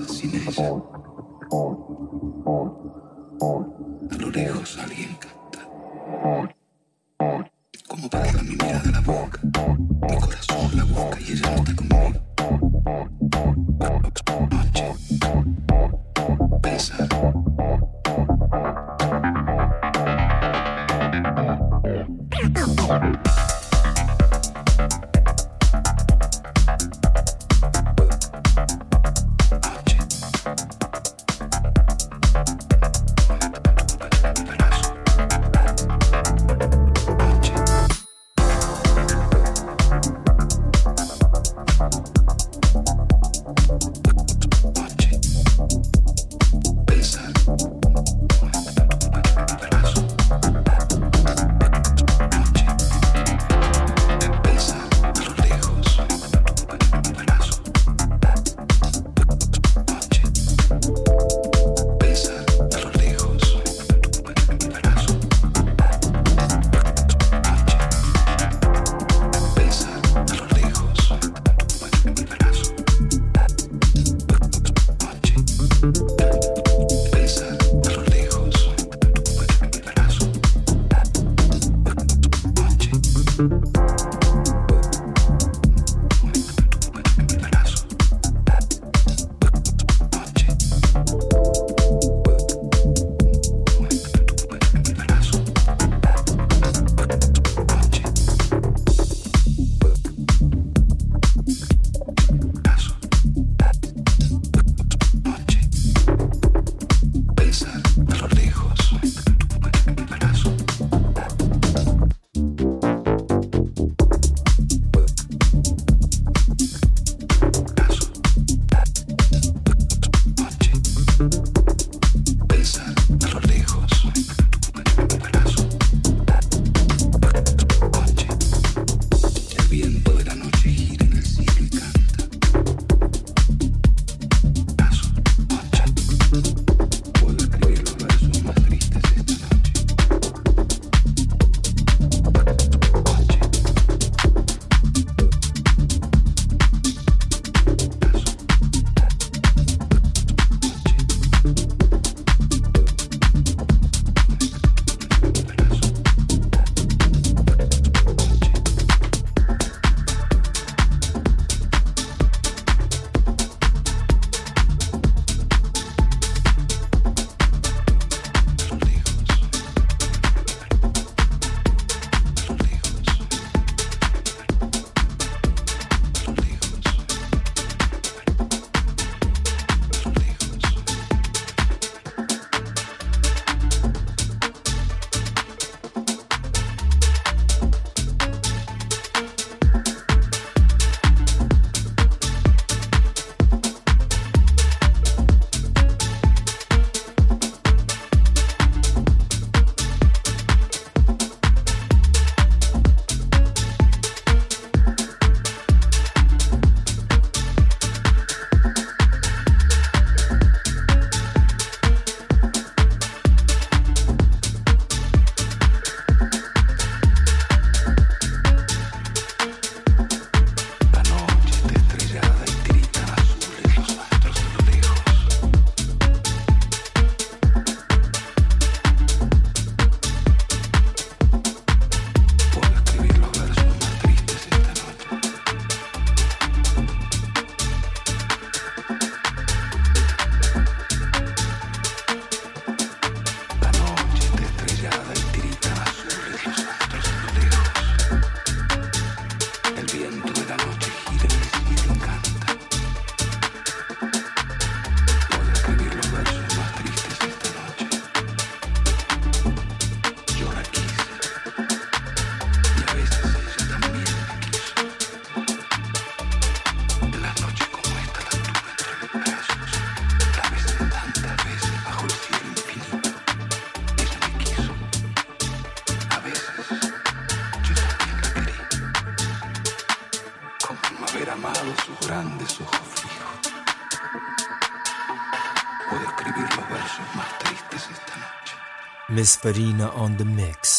inmensa Miss Farina on the mix.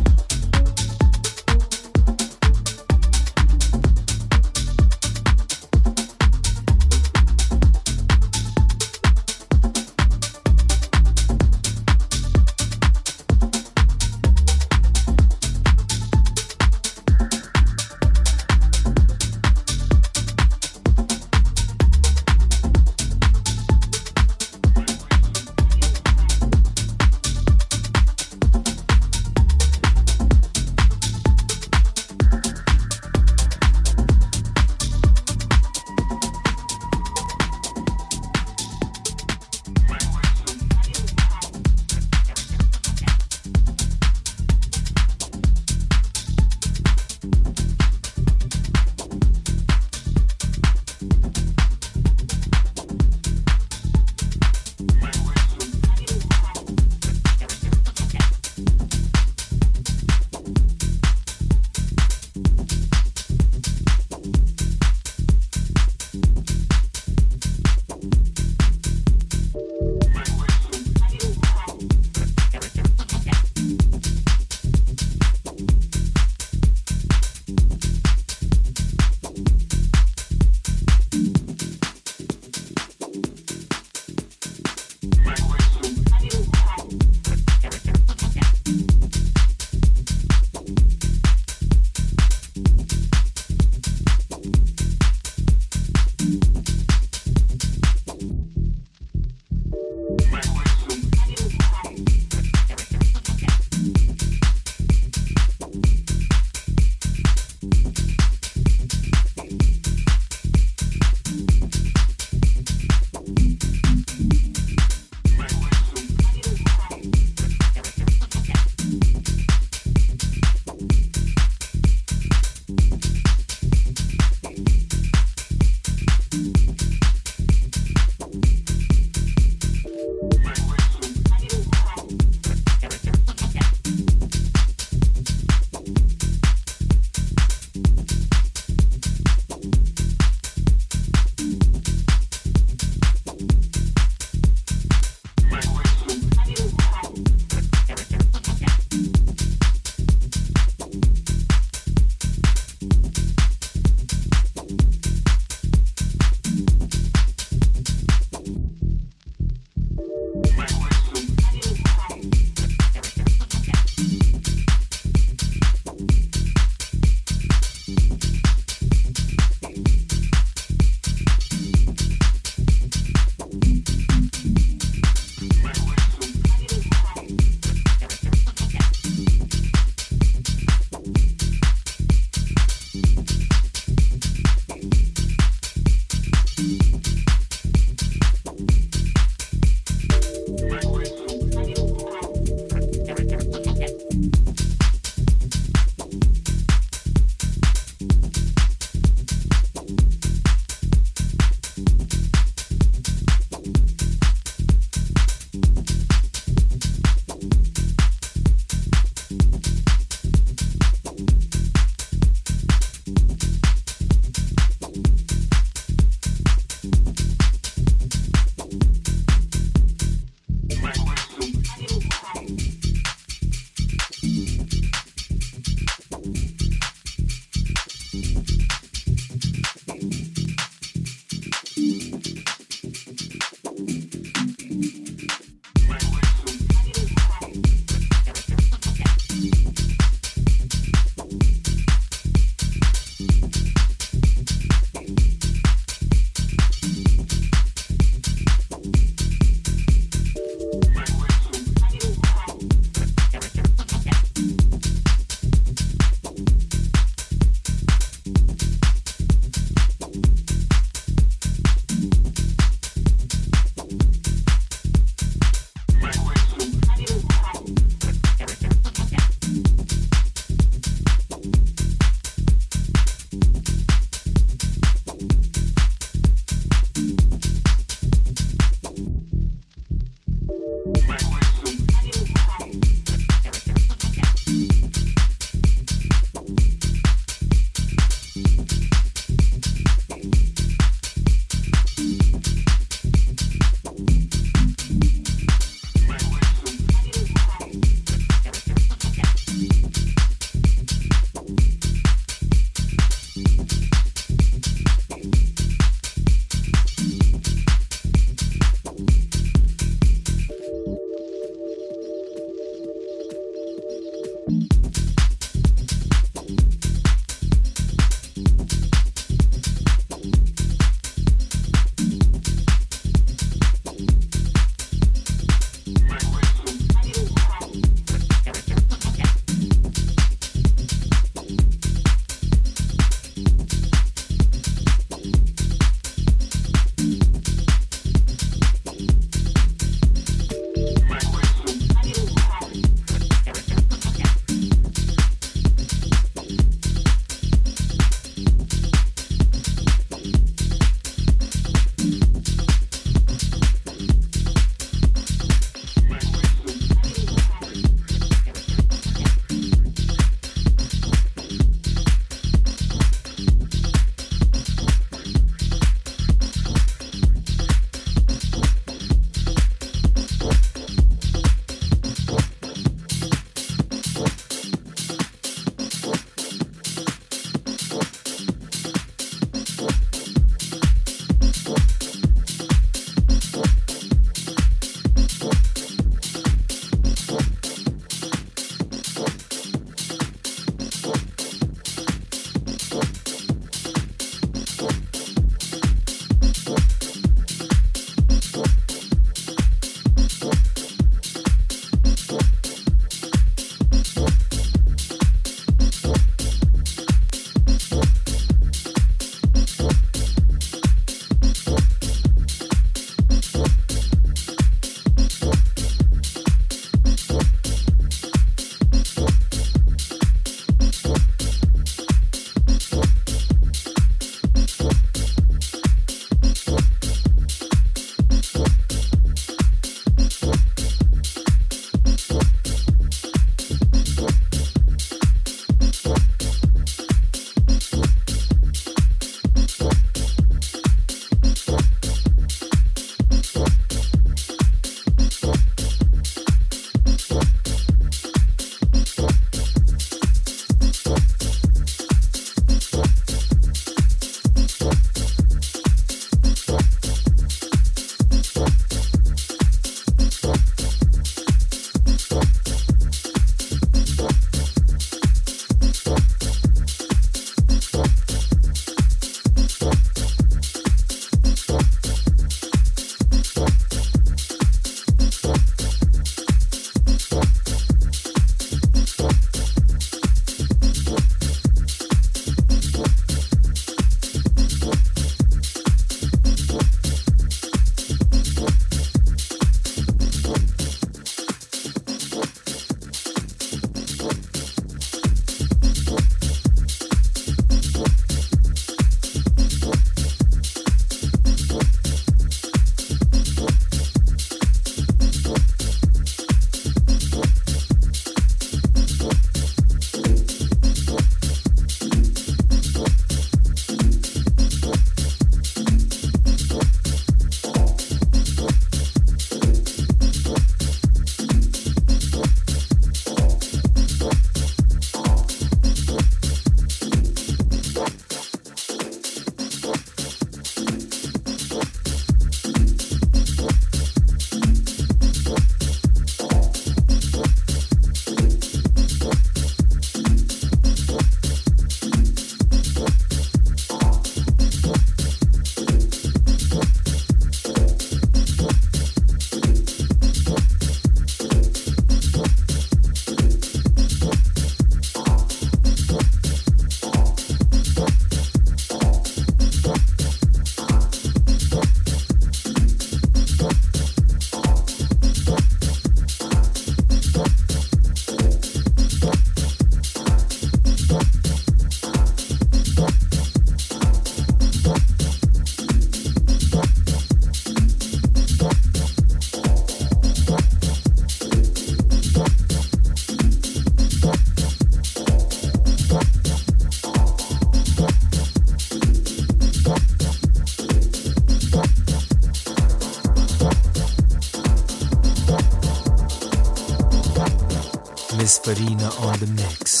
Farina on the mix.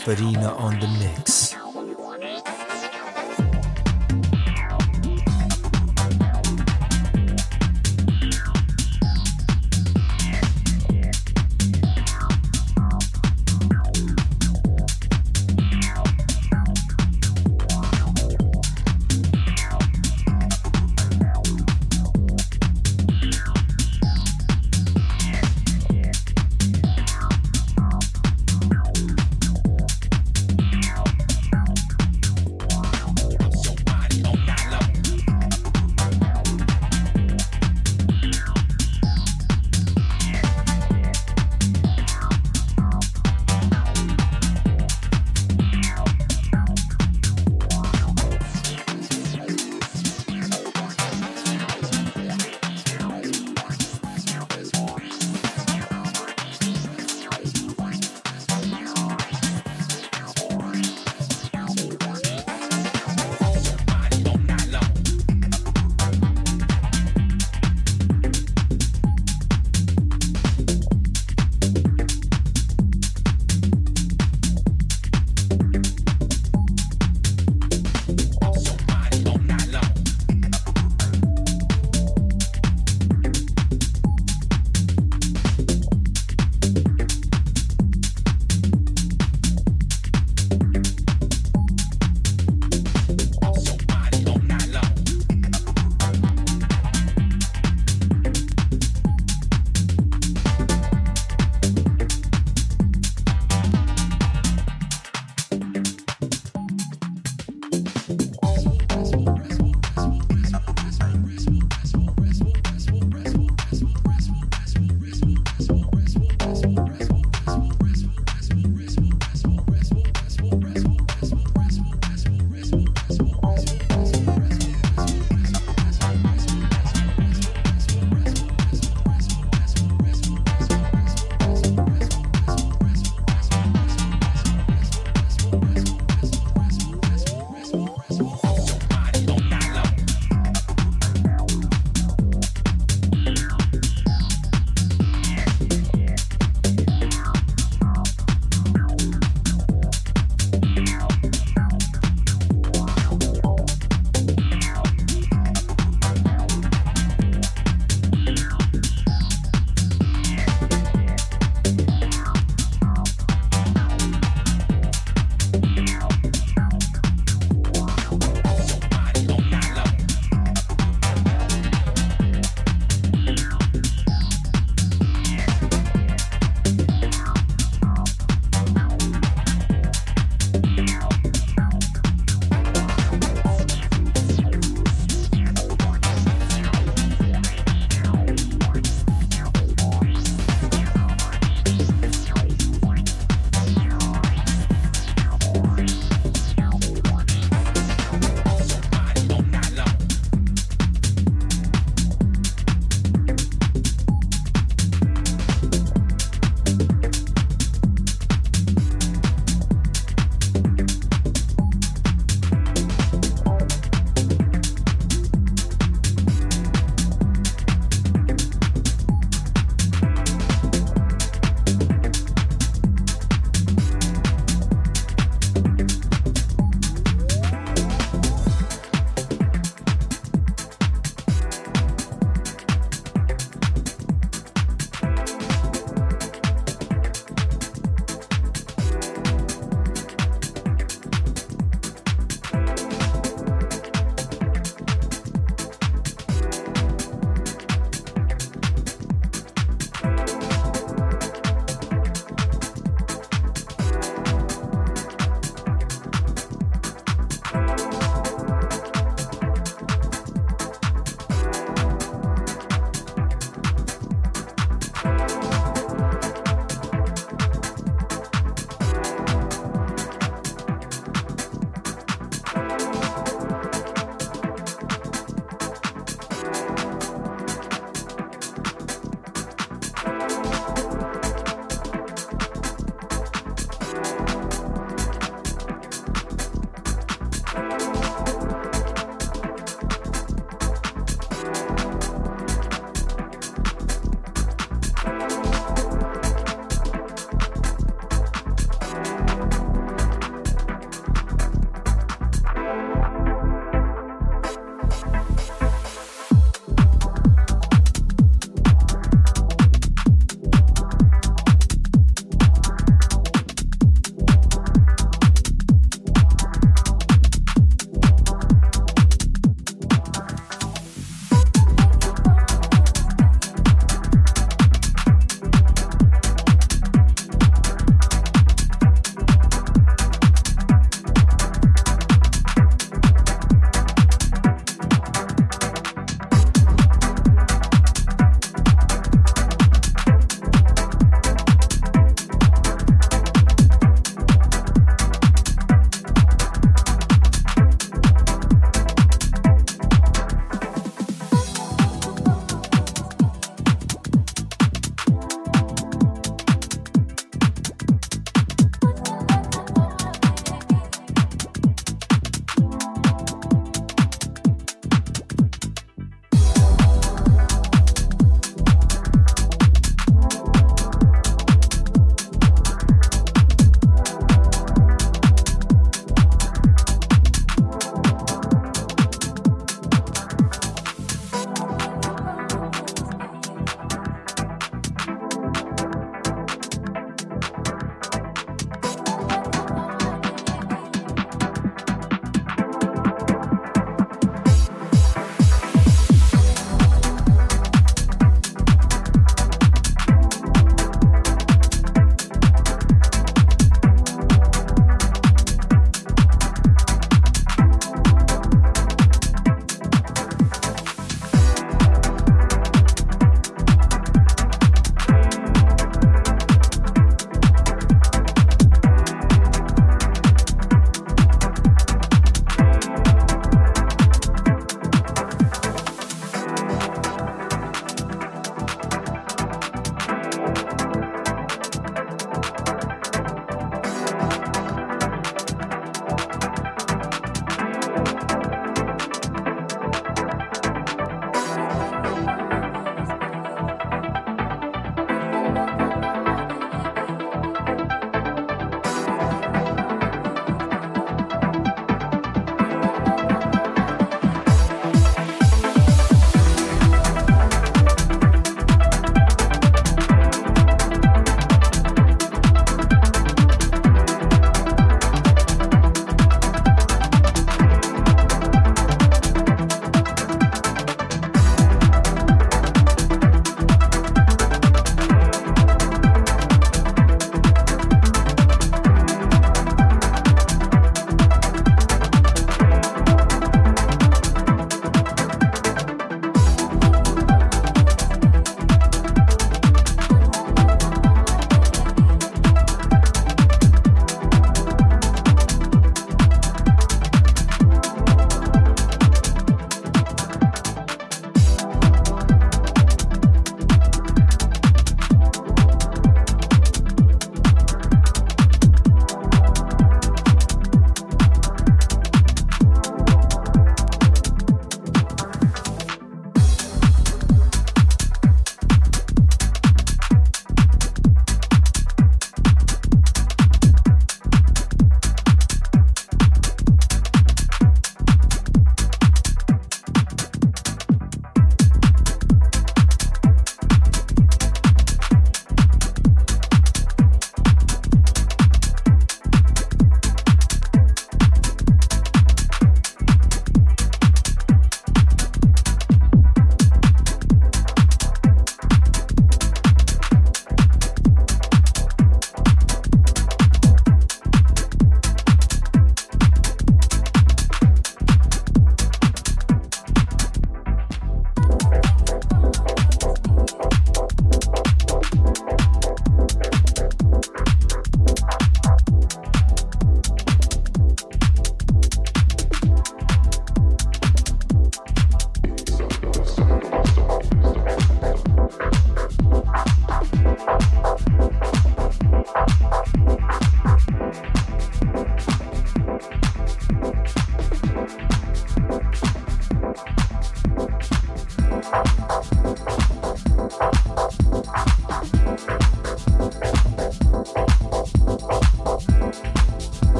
Farina on the mix.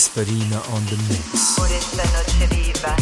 Miss Farina on the mix. Por esta noche viva,